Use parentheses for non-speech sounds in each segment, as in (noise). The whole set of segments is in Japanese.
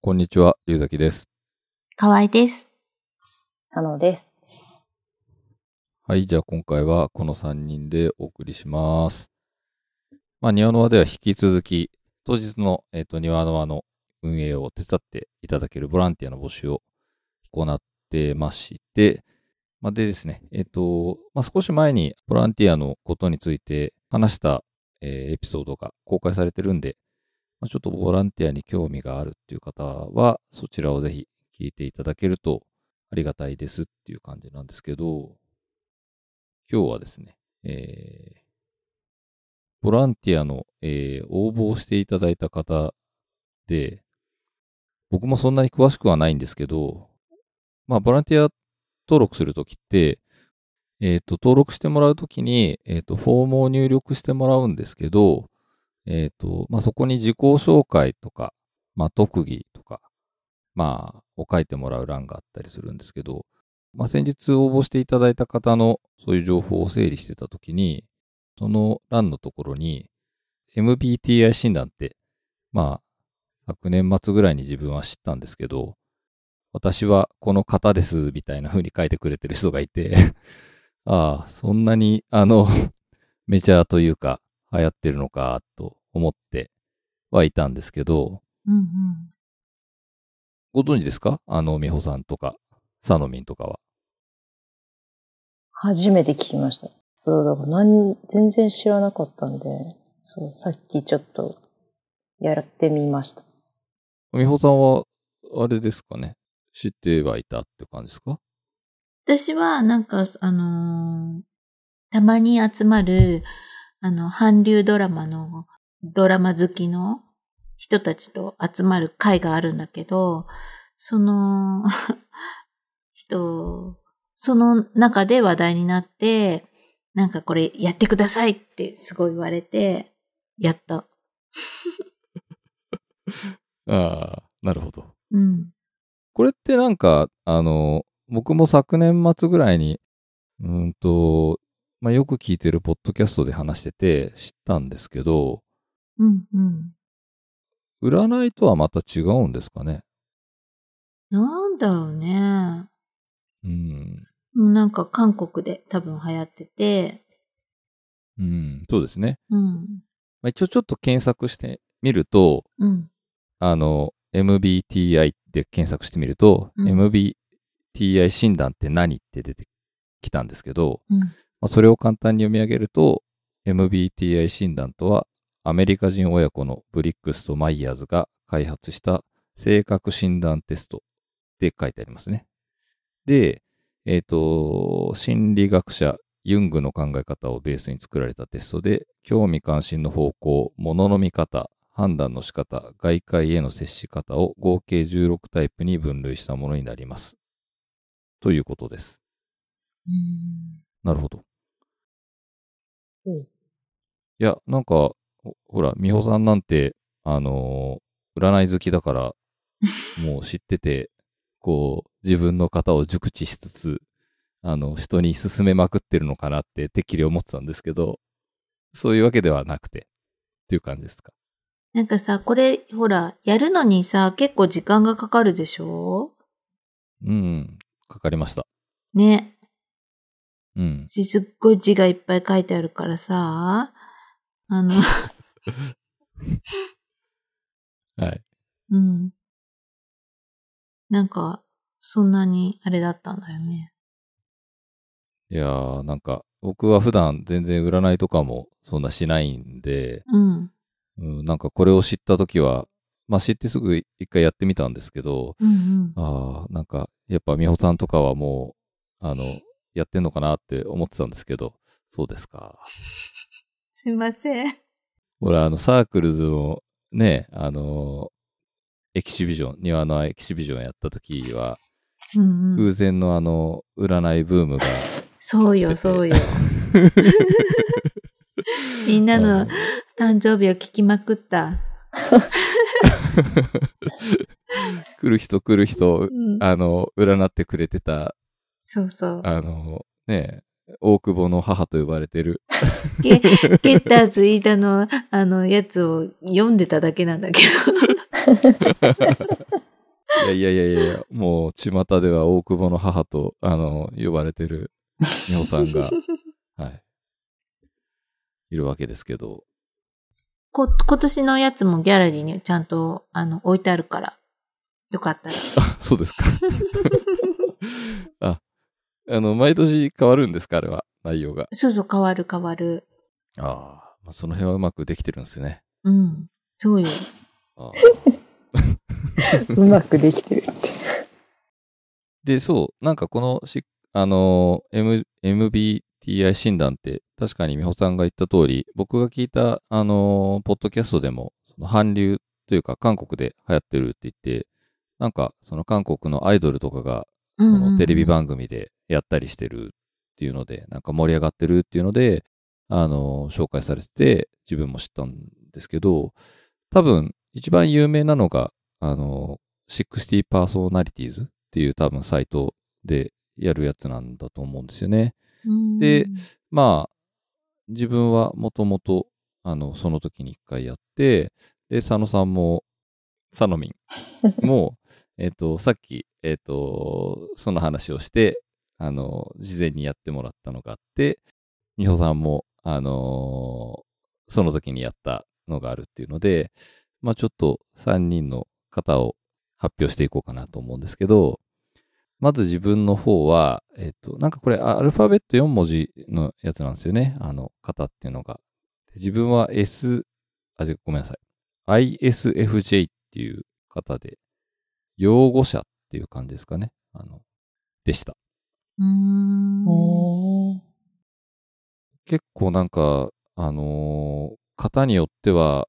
こんにちは、ゆうざきです。河合です。佐野です。はい、じゃあ今回はこの3人でお送りします。まあ、庭の輪では引き続き、当日の、えっ、と、庭の輪の運営を手伝っていただけるボランティアの募集を行ってまして、まあ、でですね、えっ、と、まあ、少し前にボランティアのことについて話した、えーエピソードが公開されてるんで、まあ、ちょっとボランティアに興味があるっていう方は、そちらをぜひ聞いていただけるとありがたいですっていう感じなんですけど、今日はですね、えーボランティアの、えー応募をしていただいた方で、僕もそんなに詳しくはないんですけど、まあ、ボランティア登録するときって、えっ、と、登録してもらうときに、えっ、と、フォームを入力してもらうんですけど、えっ、と、まあ、そこに自己紹介とか、まあ、特技とか、まあ、を書いてもらう欄があったりするんですけど、まあ、先日応募していただいた方のそういう情報を整理してたときに、その欄のところに MBTI 診断って、まあ、昨年末ぐらいに自分は知ったんですけど、私はこの方です、みたいな風に書いてくれてる人がいて、(laughs) ああ、そんなに、あの、メジャーというか、流行ってるのか、と思ってはいたんですけど、うんうん。ご存知ですか？あの、美穂さんとか、サノミンとかは。初めて聞きました。そう、だから何、全然知らなかったんで、そう、さっきちょっと、やってみました。美穂さんは、あれですかね？知ってはいたって感じですか？私は、なんか、あのーたまに集まる、あの、韓流ドラマの、ドラマ好きの人たちと集まる会があるんだけど、その、(laughs) 人、その中で話題になって、なんかこれやってくださいってすごい言われて、やった。(laughs) ああ、なるほど。うん。これってなんか、あの、僕も昨年末ぐらいに、うーんと、まあ、よく聞いてるポッドキャストで話してて知ったんですけど、うんうん。占いとはまた違うんですかね？なんだろうね。うん。なんか韓国で多分流行ってて、うん、そうですね。うん。まあ、一応ちょっと検索してみると、うん。あの、MBTI で検索してみると、うん MBTI 診断って何って出てきたんですけど、うん。まあ、それを簡単に読み上げると、MBTI 診断とは、アメリカ人親子のブリックスとマイヤーズが開発した性格診断テストって書いてありますね。で、えっ、と、心理学者ユングの考え方をベースに作られたテストで、興味関心の方向、物の見方、判断の仕方、外界への接し方を合計16タイプに分類したものになります。ということです。うんなるほど。うん。いや、なんか、ほほら、美穂さんなんて、あのー占い好きだから、(laughs) もう知ってて、こう、自分の型を熟知しつつ、あの、人に勧めまくってるのかなって、てっきり思ってたんですけど、そういうわけではなくて、っていう感じですか。なんかさ、これ、ほら、やるのにさ、結構時間がかかるでしょ？うん、かかりました。ね。うん。しすっごい字がいっぱい書いてあるからさ、あの、はい。うん。なんか、そんなにあれだったんだよね。いやー、なんか、僕は普段全然占いとかもそんなしないんで、うん。うん、なんかこれを知ったときは、まあ知ってすぐ一回やってみたんですけど、うんうん。ああ、なんか、やっぱ美穂さんとかはもう、あの、やってんのかなって思ってたんですけど、そうですか。(laughs) すいません。ほら、あの、サークルズのね、あの、エキシビジョン、庭のエキシビジョンやった時は、うんうん。空前のあの、占いブームが、そうよ、そうよ。みんなの誕生日を聞きまくった。(laughs) 来る人来る人う、ん。あの、占ってくれてた、そうそう。あの、ね、大久保の母と呼ばれてる、ゲゲッターズ飯田のあのやつを読んでただけなんだけど。やいやいやいやいや、もう、巷では大久保の母と、あの、呼ばれてる美穂さんが、(laughs) はい。いるわけですけど、こ、今年のやつもギャラリーにちゃんと、あの、置いてあるから、よかったら。あ、そうですか。(laughs) あ、あの、毎年変わるんですか？あれは、内容が。そうそう、変わる変わる。ああ、まあ、その辺はうまくできてるんですね。うん。そうよ。あうまくできてるって。で、そう、なんかこのし、あのー、M、MBTI 診断って、確かに美穂さんが言った通り、僕が聞いた、あのーポッドキャストでも、その韓流というか韓国で流行ってるって言って、なんかその韓国のアイドルとかが、そのテレビ番組でやったりしてるっていうので、なんか盛り上がってるっていうので、あのー紹介されてて、自分も知ったんですけど、多分一番有名なのが、あのー、60パーソナリティーズっていう多分サイトでやるやつなんだと思うんですよね。うんでまあ、自分はもともと、あの、その時に一回やって、で、佐野さんも、佐野民も、(laughs) えっと、さっき、えっと、その話をして、あの、事前にやってもらったのがあって、美穂さんも、あのその時にやったのがあるっていうので、まあちょっと3人の方を発表していこうかなと思うんですけど、まず自分の方は、えっ、と、なんかこれアルファベット4文字のやつなんですよね。あの、型っていうのが。自分は S、あ、ごめんなさい。ISFJ っていう方で、擁護者っていう感じですかね。あの、でした。結構なんか、あのー型によっては、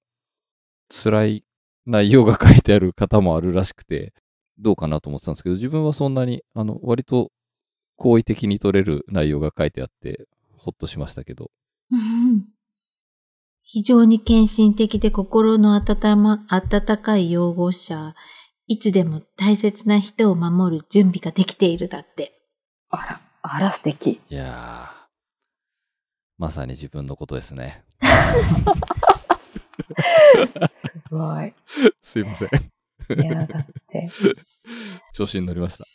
辛い内容が書いてある方もあるらしくて、どうかなと思ってたんですけど、自分はそんなに、あの、割と好意的に取れる内容が書いてあって、ほっとしましたけど。う (laughs) ん非常に献身的で心の温ま、温かい擁護者。いつでも大切な人を守る準備ができているだって。あら、あら素敵。いやー、まさに自分のことですね。(laughs) すごい。すいません。いや、だって。調子に乗りました。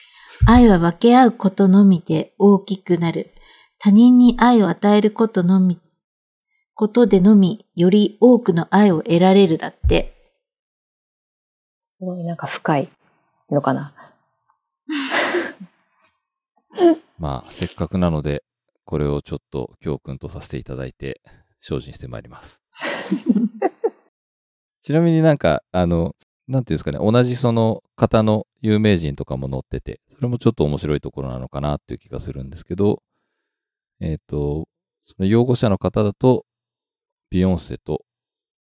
愛は分け合うことのみで大きくなる。他人に愛を与えることのみ、ことでのみ、より多くの愛を得られるだって。すごいなんか深いのかな。(laughs) まあ、せっかくなので、これをちょっと教訓とさせていただいて、精進してまいります。(laughs) ちなみになんか、あの、なんていうんですかね、同じその方の有名人とかも載ってて、それもちょっと面白いところなのかなっていう気がするんですけど、えっ、と、その擁護者の方だと、ビヨンセと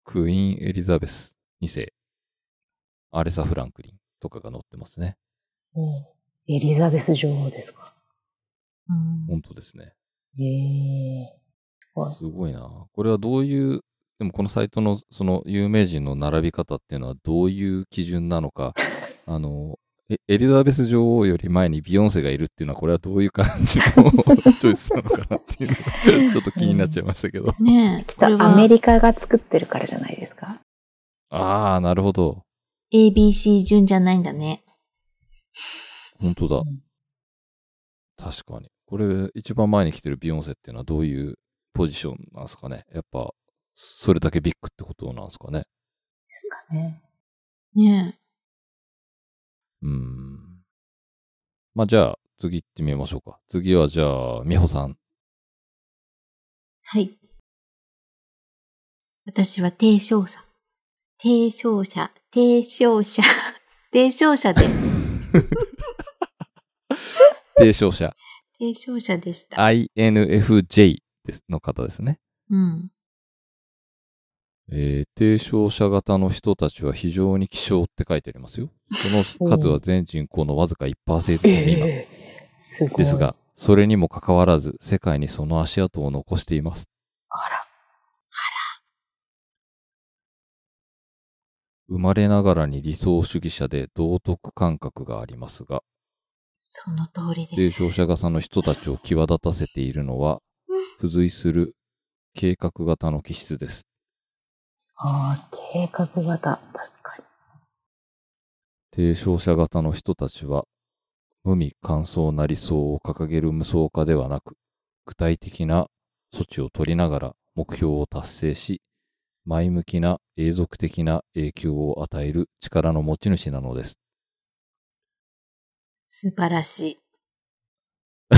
クイーン・エリザベス2世、アレサ・フランクリンとかが載ってますね。うんエリザベス女王ですか？うん本当ですね。ええすごい。すごいな。これはどういう、でもこのサイトのその有名人の並び方っていうのはどういう基準なのか、(laughs) あの、えエリザベス女王より前にビヨンセがいるっていうのはこれはどういう感じの (laughs) チョイスなのかなっていうのが (laughs) ちょっと気になっちゃいましたけど。ねえ、きっことれはアメリカが作ってるからじゃないですか？ああ、なるほど。ABC 順じゃないんだね。本当だうん。確かに。これ一番前に来てるビヨンセっていうのはどういうポジションなんですかね？やっぱ、それだけビッグってことなんですかね？ですかね。ねうーん。まあ、じゃあ、次行ってみましょうか。次は、じゃあ、美穂さん。はい。私は提唱者。提唱者、提唱者、(laughs) 提唱者です。(laughs) 提唱者。提唱者でした。INFJ ですの方ですね。うん。えー、提唱者型の人たちは非常に希少って書いてありますよ。その数は全人口のわずか1%未満ええすごい。ですが、それにもかかわらず、世界にその足跡を残しています。あら。生まれながらに理想主義者で道徳感覚がありますが、その通り提です。唱者型の人たちを際立たせているのは、付随する計画型の気質です。ああ、計画型。確かに。提唱者型の人たちは、無味乾燥な理想を掲げる無双化ではなく、具体的な措置を取りながら目標を達成し、前向きな永続的な影響を与える力の持ち主なのです。素晴らしい。(laughs)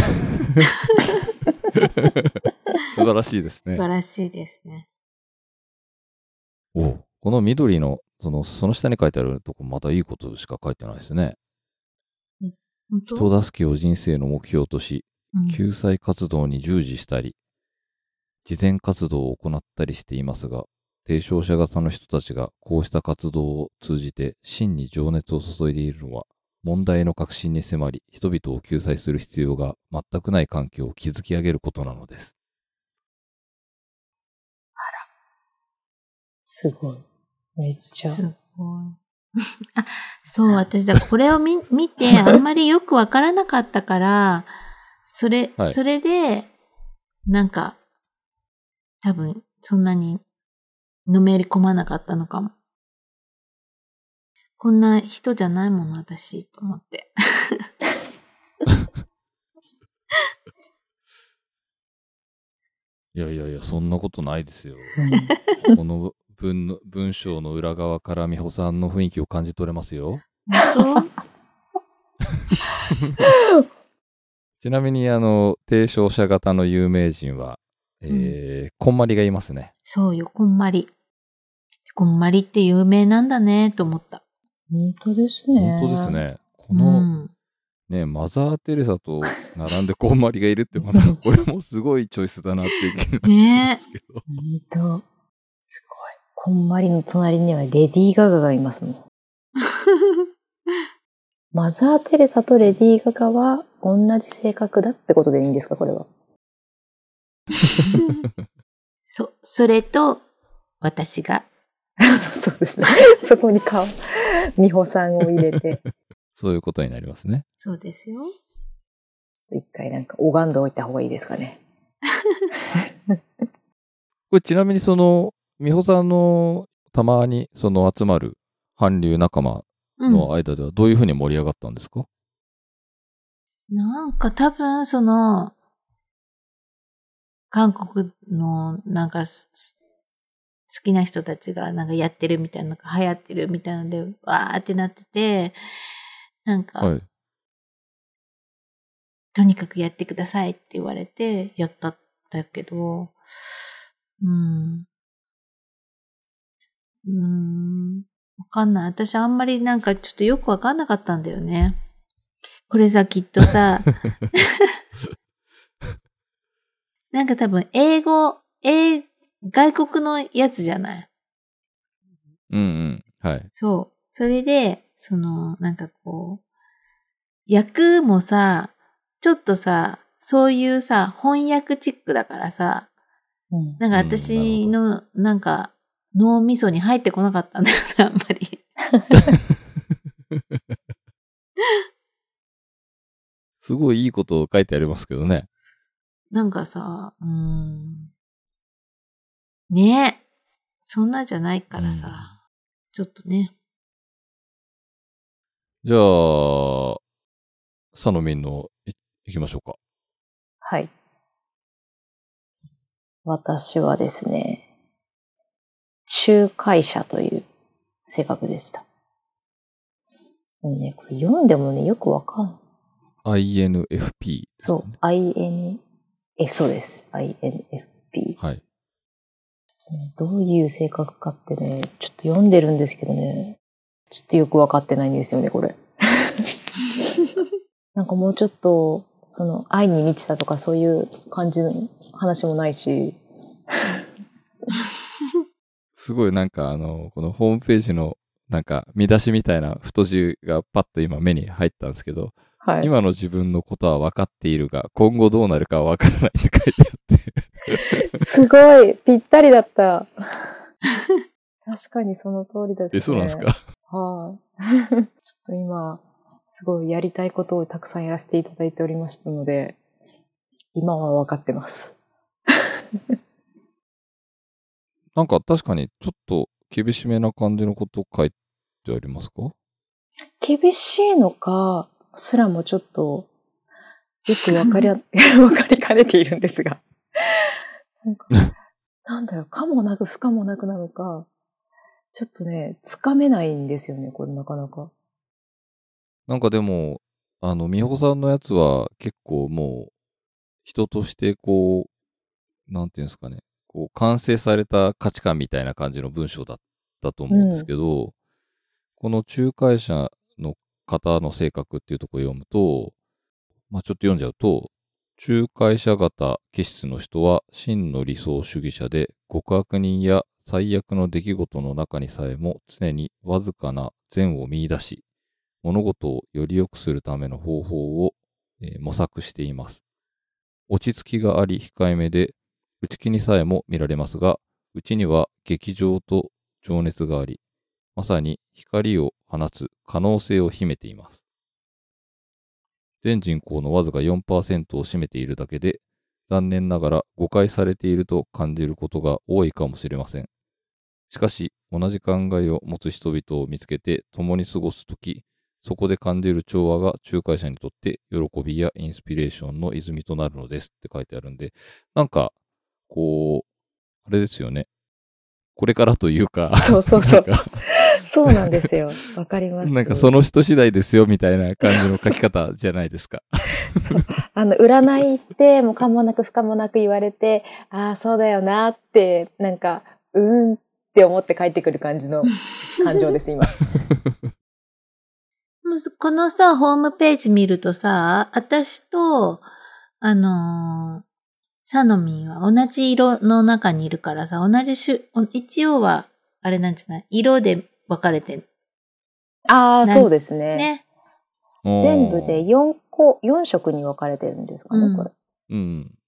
素晴らしいですね。素晴らしいですね。おうこの緑の、その、その下に書いてあるとこ、またいいことしか書いてないですね。人助けを人生の目標とし、うん救済活動に従事したり、慈善活動を行ったりしていますが、提唱者型の人たちがこうした活動を通じて真に情熱を注いでいるのは、問題の核心に迫り、人々を救済する必要が全くない環境を築き上げることなのです。すごい。めっちゃ。すごい。あ、そう、私だ、これを見見て、あんまりよくわからなかったから、それ、はいそれで、なんか、多分、そんなに、のめり込まなかったのかも。こんな人じゃないもの、私、と思って。(laughs) いやいやいや、そんなことないですよ。うんこの文の文章の裏側から美穂さんの雰囲気を感じ取れますよ。本 (laughs) ちなみに、あの、提唱者型の有名人は、えーこんまりがいますね。当そうよ、こんまり。こんまりって有名なんだね、と思った。本当ですね。本当です。ね。こうの、ん。ね、マザー・テレサと並んでこんまりがいるって、また (laughs) これもすごいチョイスだなっていう気がしますけど。本当。すごい。こんまりの隣にはレディー・ガガがいますもん。(laughs) マザー・テレサとレディー・ガガは同じ性格だってことでいいんですか、これは？(laughs) そ、それと、私が。そうですね。そこに顔、(laughs) 美穂さんを入れて、(laughs) そういうことになりますね。そうですよ。一回なんか拝んでおいた方がいいですかね。(laughs) これちなみにその、美穂さんのたまにその集まる韓流仲間うん。の間ではどういうふうに盛り上がったんですか、なんか多分、その、韓国の、なんか好きな人たちがなんかやってるみたいな、なんか流行ってるみたいなので、わーってなってて、なんか、はい。とにかくやってくださいって言われて、やったんだけど、うん。うん。わかんない。私あんまりなんかちょっとよくわかんなかったんだよね。これさ、きっとさ、(laughs) なんか多分英語、英、外国のやつじゃない？うんうん。はい。そう。それで、その、なんかこう、役もさ、ちょっとさ、そういうさ、翻訳チックだからさ、うん。なんか私の、なんか、脳みそに入ってこなかったんだよね、(laughs) あんまり。(laughs) すごいいいこと書いてありますけどね。なんかさ、うーん。ねえ。そんなんじゃないからさ、ちょっとね。じゃあ、サノミンのい行きましょうか。はい。私はですね、仲介者という性格でした。もうね、これ読んでもね、よくわかんない。INFP。そう、IN、え、そうです。INFP。はい。どういう性格かってね、ちょっと読んでるんですけどね、ちょっとよくわかってないんですよね、これ。(laughs) なんかもうちょっと、その、愛に満ちたとかそういう感じの話もないし、すごいなんかあの、このホームページのなんか見出しみたいな太字がパッと今目に入ったんですけど、はい。今の自分のことは分かっているが、今後どうなるかは分からないって書いてあって。すごいぴったりだった。確かにその通りですね。え、そうなんですか？はい。ちょっと今、すごいやりたいことをたくさんやらせていただいておりましたので、今は分かってます。(laughs) なんか確かにちょっと厳しめな感じのこと書いてありますか？厳しいのか、すらもちょっと、よくわかりあ、(laughs) わかりかねているんですが。なんか、なんだろう、かもなく不可もなくなのか、ちょっとね、つかめないんですよね、これなかなか。なんかでも、あの、美穂さんのやつは結構もう、人としてこう、なんていうんですかね、こう、完成された価値観みたいな感じの文章だったと思うんですけど、この仲介者の方の性格っていうところを読むと、まあちょっと読んじゃうと、仲介者型気質の人は真の理想主義者で極悪人や最悪の出来事の中にさえも常にわずかな善を見出し、物事をより良くするための方法を、えー模索しています。落ち着きがあり控えめで、内気にさえも見られますが、内には劇場と情熱があり、まさに光を放つ可能性を秘めています。全人口のわずか4%を占めているだけで、残念ながら誤解されていると感じることが多いかもしれません。しかし、同じ考えを持つ人々を見つけて共に過ごすとき、そこで感じる調和が仲介者にとって喜びやインスピレーションの泉となるのですって書いてあるんで、なんか、こう、あれですよね。これからというか、そうそうそうそうなんですよ。わかります。なんかその人次第ですよみたいな感じの書き方じゃないですか。(laughs) あの、占いって、もうかもなく不可もなく言われて、ああ、そうだよなって、なんか、うーんって思って帰ってくる感じの感情です、今。むずこのさ、ホームページ見るとさ、私と、あのーサノミンは同じ色の中にいるからさ、同じ種、お一応は、あれなんじゃない？色で分かれてんああ、そうですね。ね。全部で4個、4色に分かれてるんですかね、うんこれ。うん。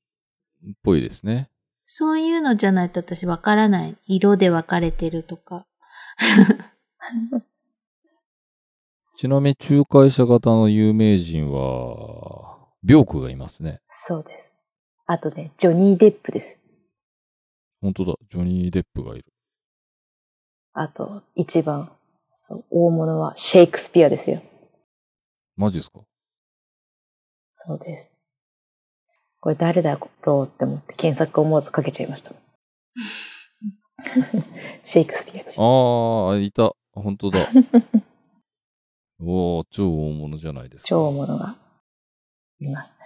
っぽいですね。そういうのじゃないと私分からない。色で分かれてるとか。(laughs) ちなみに仲介者型の有名人は、ビョークがいますね。そうです。あとね、ジョニー・デップです。本当だ。ジョニー・デップがいる。あと、一番、大物はシェイクスピアですよ。マジですか？そうです。これ誰だろうって思って検索思わずかけちゃいました。(laughs) シェイクスピアでした。ああ、いた。本当だ。(laughs) おお超大物じゃないですか。超大物がいますね。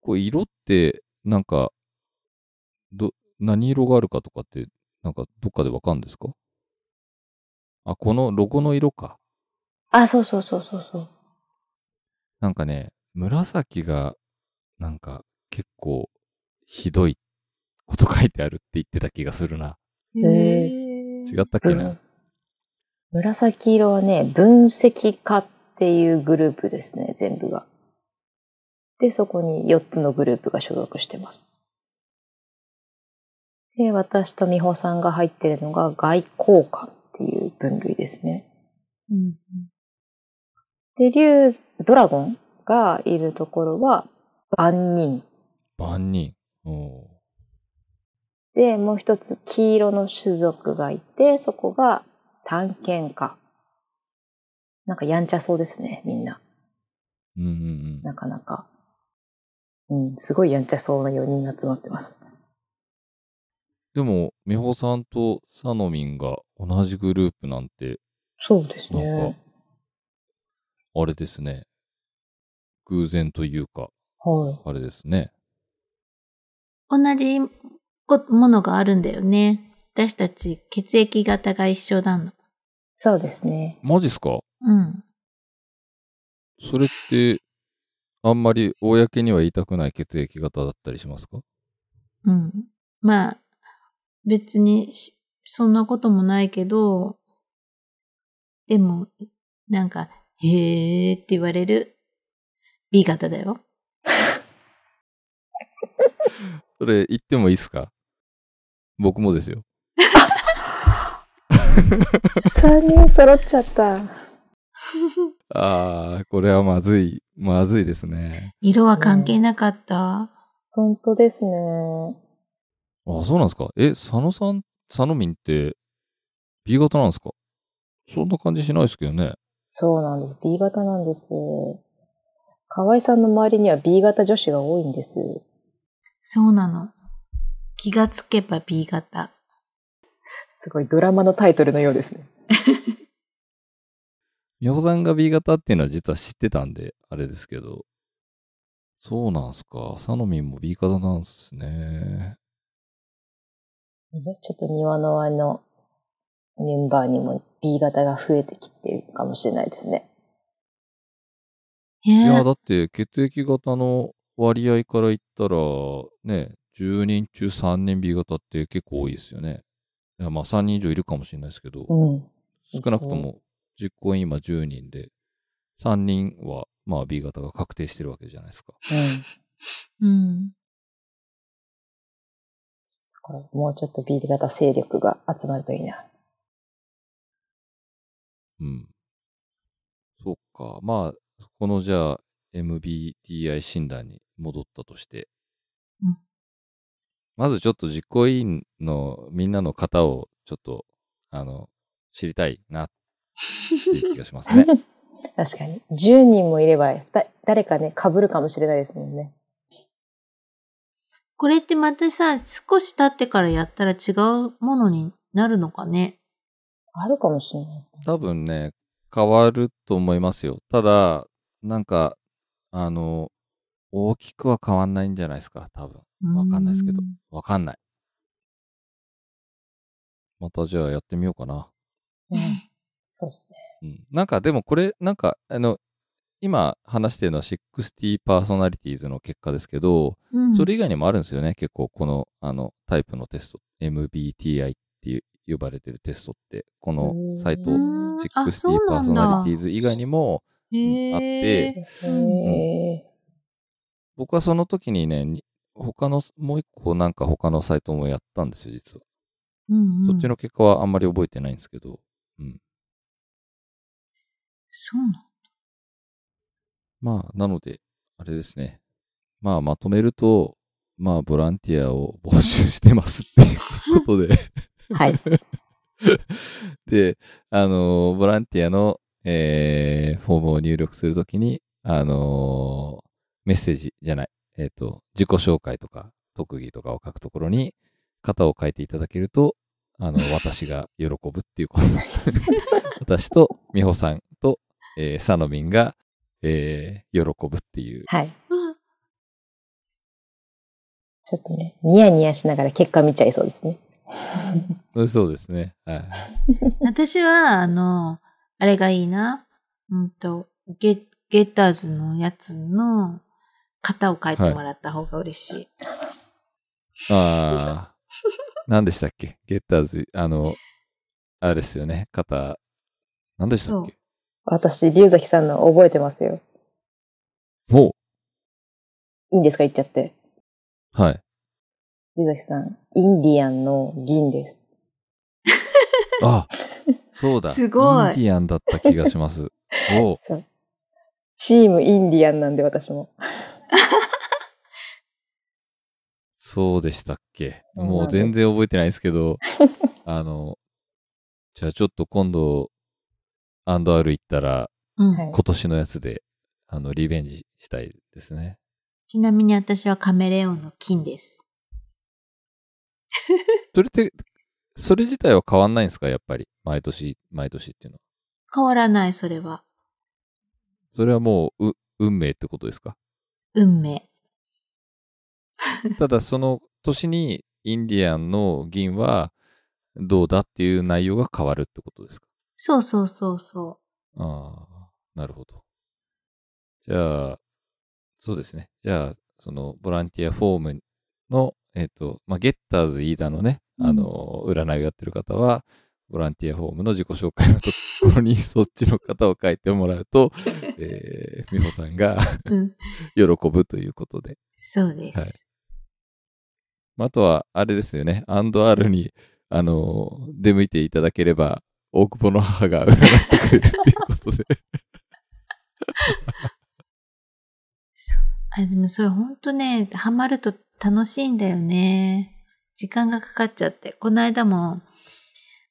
これ色って、なんか、ど、何色があるかとかって、なんかどっかでわかるんですか？あ、このロゴの色か。あ、そうそうそうそうそう。なんかね、紫が、なんか結構ひどいこと書いてあるって言ってた気がするな。へ違ったっけなうん。紫色はね、分析家っていうグループですね、全部が。で、そこに4つのグループが所属してます。で、私と美穂さんが入ってるのが外交官っていう分類ですね。うんで、竜、ドラゴンがいるところは万人。万人。で、もう一つ黄色の種族がいて、そこが探検家。なんかやんちゃそうですね、みんな。うんうんうん。なかなか。うん、すごいやんちゃそうな4人集まってます。でも、美穂さんとサノミンが同じグループなんて、そうですなんねか。、あれですね。偶然というか、はい。あれですね。同じこものがあるんだよね。私たち血液型が一緒なの。そうですね。マジっすか？うん。それって、あんまり公には言いたくない血液型だったりしますか？うん。まあ、別にし、そんなこともないけど、でも、なんか、へーって言われる B 型だよ。それ言ってもいいっすか？僕もですよ。3人揃っちゃった。(laughs) ああ、これはまずい、まずいですね。色は関係なかった？本当ですね。あそうなんですか？え、佐野さん、佐野民って B 型なんですか？そんな感じしないですけどね。そうなんです。B 型なんです。河合さんの周りには B 型女子が多いんです。そうなの。気がつけば B 型。すごいドラマのタイトルのようですね。(laughs) みほさんが B 型っていうのは実は知ってたんで、あれですけど。そうなんすか。サノミンも B 型なんすね。ねちょっと庭の輪のメンバーにも B 型が増えてきてるかもしれないですね。いや、ねだって血液型の割合から言ったら、ね、10人中3人 B 型って結構多いですよね。いやまあ3人以上いるかもしれないですけど、うん。少なくとも実行委員今10人で、3人はまあ B 型が確定してるわけじゃないですか。うん。うん。もうちょっと B 型勢力が集まるといいな。うん。そっか。まあ、このじゃあ MBTI 診断に戻ったとして、うんまずちょっと実行委員のみんなの型をちょっと、あの、知りたいなっていう気がしますね。(laughs) 確かに。10人もいれば、だ誰かね、被るかもしれないですもんね。これってまたさ、少し経ってからやったら違うものになるのかね？あるかもしれない。多分ね、変わると思いますよ。ただ、なんか、あの、大きくは変わんないんじゃないですか、多分。わかんないですけどうん。わかんない。またじゃあやってみようかな。うん。そうですね。うん。なんかでもこれ、なんか、あの、今話してるのは60パーソナリティーズの結果ですけど、うん。それ以外にもあるんですよね。結構この、あの、タイプのテスト。MBTI っていう呼ばれてるテストって、このサイトう、んあ60そうパーソナリティーズ以外にも、へー。あってへ僕はその時にね、に他の、もう一個なんか他のサイトもやったんですよ、実は。うんうん。そっちの結果はあんまり覚えてないんですけど、うん。そうなの？まあ、なので、あれですね。まあ、まとめると、まあ、ボランティアを募集してますっていう (laughs) ことで。ーはい。(laughs) で、あのーボランティアの、えー、フォームを入力するときに、あのーメッセージじゃない、えっ、と、自己紹介とか、特技とかを書くところに、型を書いていただけると、あの、(laughs) 私が喜ぶっていうこと。私と、美穂さんと、えー、サノミンが、えー、喜ぶっていう。はい。ちょっとね、ニヤニヤしながら結果見ちゃいそうですね。そうですね。はい。(laughs) 私は、あの、あれがいいな。うんと、ゲゲッターズのやつの型を書いてもらった方が嬉しい。ああ。何でしたっけ？ゲッターズ、あの、あれですよね。型、何でしたっけ？私、龍崎さんの覚えてますよ。ほいいんですか言っちゃって。う。はい。龍崎さん、インディアンの銀です。(laughs) あ、そうだ。すごいインディアンだった気がします。(laughs) おうチームインディアンなんで私も。そうでしたっけ？もう全然覚えてないですけど、あの、じゃあちょっと今度、アンドアル行ったら、うんはい今年のやつで、あの、リベンジしたいですね。ちなみに私はカメレオンの金です。(laughs) それって、それ自体は変わんないんですか？やっぱり。毎年、毎年っていうのは。変わらない、それは。それはもう、う、運命ってことですか？運命。ただその年にインディアンの銀はどうだっていう内容が変わるってことですか？そうそうそうそああ、なるほど。じゃあ、そうですね。じゃあ、そのボランティアフォームの、えっ、と、まあ、ゲッターズ飯田のね、うんあの、占いをやってる方は、ボランティアフォームの自己紹介のところにそっちの方を書いてもらうと、(laughs) えー、美穂さんがう。うん。喜ぶということで。そうです。はいまああとは、あれですよね。アンド R に、あの、出向いていただければ、大久保の母が占ってくれるっていうことで。あでもそれほんとね、ハマると楽しいんだよね。時間がかかっちゃって。この間も、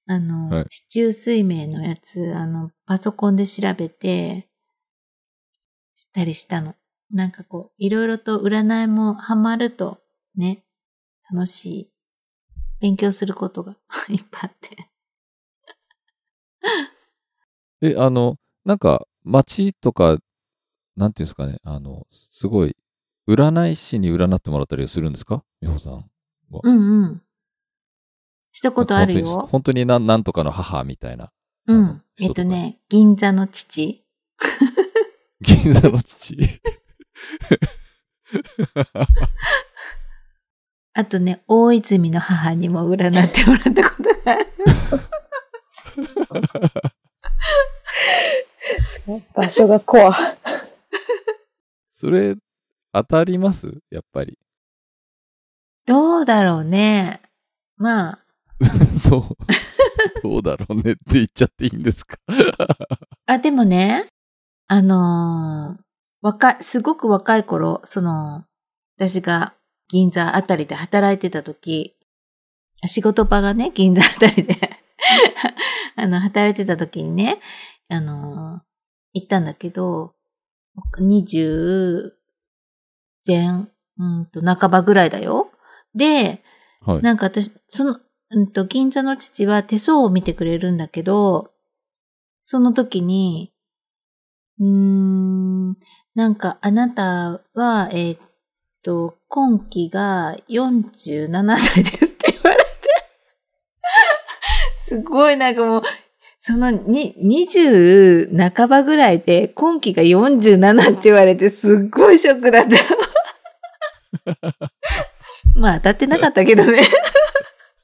あの、はい市中水明のやつ、あの、パソコンで調べて、したりしたの。なんかこう、いろいろと占いもハマると、ね、楽しい。勉強することが (laughs) いっぱいあって。(laughs) え、あの、なんか、街とか、なんていうんですかね、あの、すごい、占い師に占ってもらったりするんですか？美穂さん。うんうん。したことあるよ。本当になんなんとかの母みたいな。うん。えっとね、銀座の父。(laughs) 銀座の父？(laughs) あとね、大泉の母にも占ってもらったことがある。場所がコア。それ、当たります？やっぱり。どうだろうね。まあ、(laughs) どう、どうだろうねって言っちゃっていいんですか？(laughs) あ、でもね、あのー若い、すごく若い頃、その、私が銀座あたりで働いてた時、仕事場がね、銀座あたりで、あの、働いてた時にね、あのー行ったんだけど、20前、うんと、半ばぐらいだよ。で、はい。なんか私、その、うんと、銀座の父は手相を見てくれるんだけど、その時に、うーん、なんかあなたは、えーっと、今期が47歳ですすごいなんかもう、そのに20半ばぐらいで今期が47って言われてすっごいショックだった。(laughs) まあ当たってなかったけどね。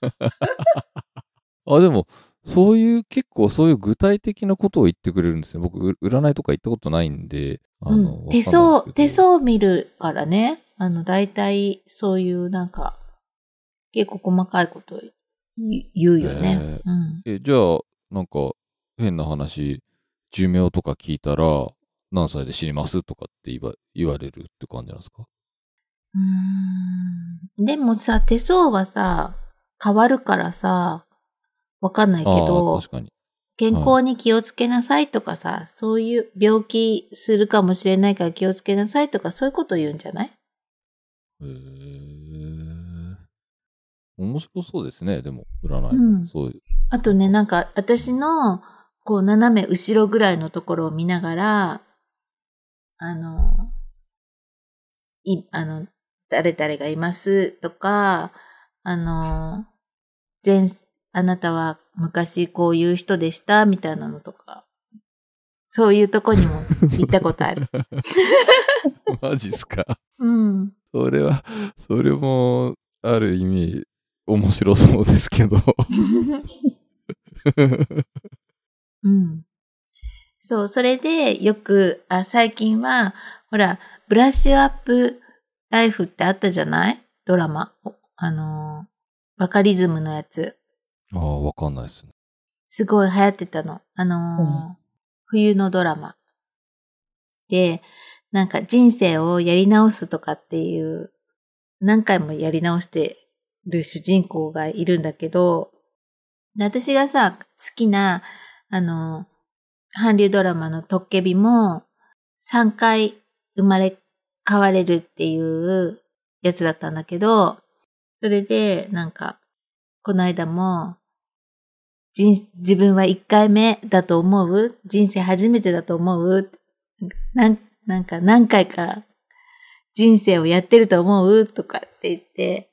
(laughs) あ、でも、そういう、結構そういう具体的なことを言ってくれるんですね。僕、う占いとか行ったことないんで。あの、うん、手相、手相見るからね。あの、大体、そういうなんか、結構細かいこと言言うよね。へーうん。え、じゃあ、なんか、変な話、寿命とか聞いたら、何歳で死にますとかって言わ言われるって感じなんですか？うーんでもさ、手相はさ、変わるからさ、わかんないけどー、、確かに。健康に気をつけなさいとかさ、そういう病気するかもしれないから気をつけなさいとか、そういうこと言うんじゃない？へえ。面白そうですね、でも、占いも。うんそういう。あとね、なんか私の、こう、斜め後ろぐらいのところを見ながら、あの、い、あの、誰々がいますとか、あの、前、あなたは昔こういう人でしたみたいなのとか、そういうとこにも行ったことある。(laughs) マジっすか。うん。それは、それも、ある意味、面白そうですけど。うん。そう、それでよく、あ、最近は、ほら、ブラッシュアップライフってあったじゃない？ドラマ。おあのー、バカリズムのやつ。ああ、わかんないですね。すごい流行ってたの。あのーうん冬のドラマ。で、なんか人生をやり直すとかっていう、何回もやり直してる主人公がいるんだけど、私がさ、好きな、あの、韓流ドラマのトッケビも、3回生まれ変われるっていうやつだったんだけど、それで、なんか、この間も、自分は1回目だと思う？人生初めてだと思う？なんなんか何回か人生をやってると思う？とかって言って、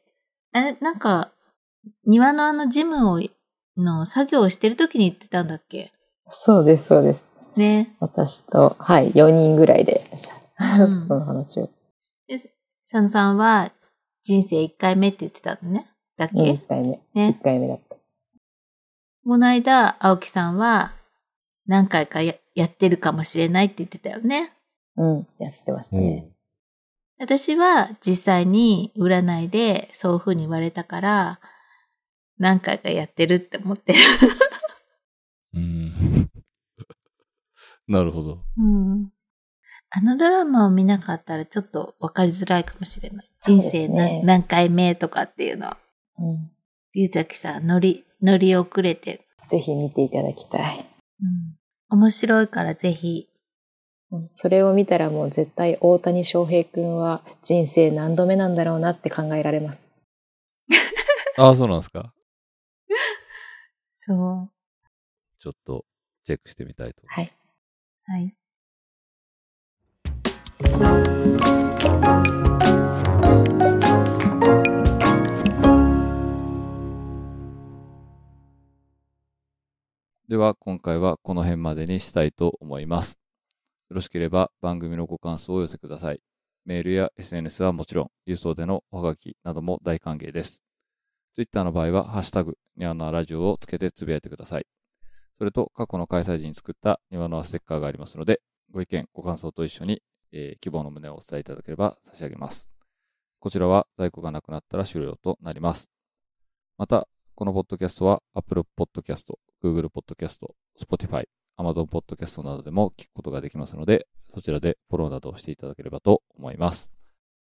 え、なんか、庭のあのジムを、の作業をしてる時に言ってたんだっけ？そうです、そうです。ね。私と、はい、4人ぐらいで、うん (laughs) その話を。で、佐野さんは人生1回目って言ってたのね。だっけ、1回目。ね1。回目だった。この間、青木さんは何回かややってるかもしれないって言ってたよね。うん、やってましたね。私は実際に占いでそういう風に言われたから、何回かやってるって思ってる。うん。(laughs) なるほど。うん。あのドラマを見なかったらちょっと分かりづらいかもしれない。人生そうですな、ね何回目とかっていうのは。うん。ゆうざきさん乗り、乗り遅れてぜひ見ていただきたい。うん。面白いからぜひ。うんそれを見たらもう絶対大谷翔平くんは人生何度目なんだろうなって考えられます。あ (laughs) あ、そうなんですか？そう。ちょっとチェックしてみたいと。はい。はい。では、今回はこの辺までにしたいと思います。よろしければ番組のご感想をお寄せください。メールや SNS はもちろん、郵送でのおはがきなども大歓迎です。Twitter の場合は、ハッシュタグ、ニワノアラジオをつけてつぶやいてください。それと、過去の開催時に作ったニワノアステッカーがありますので、ご意見、ご感想と一緒に、えー希望の旨をお伝えいただければ差し上げます。こちらは在庫がなくなったら終了となります。また、このポッドキャストは Apple Podcast、Google Podcast、Spotify、Amazon Podcast などでも聞くことができますので、そちらでフォローなどをしていただければと思います。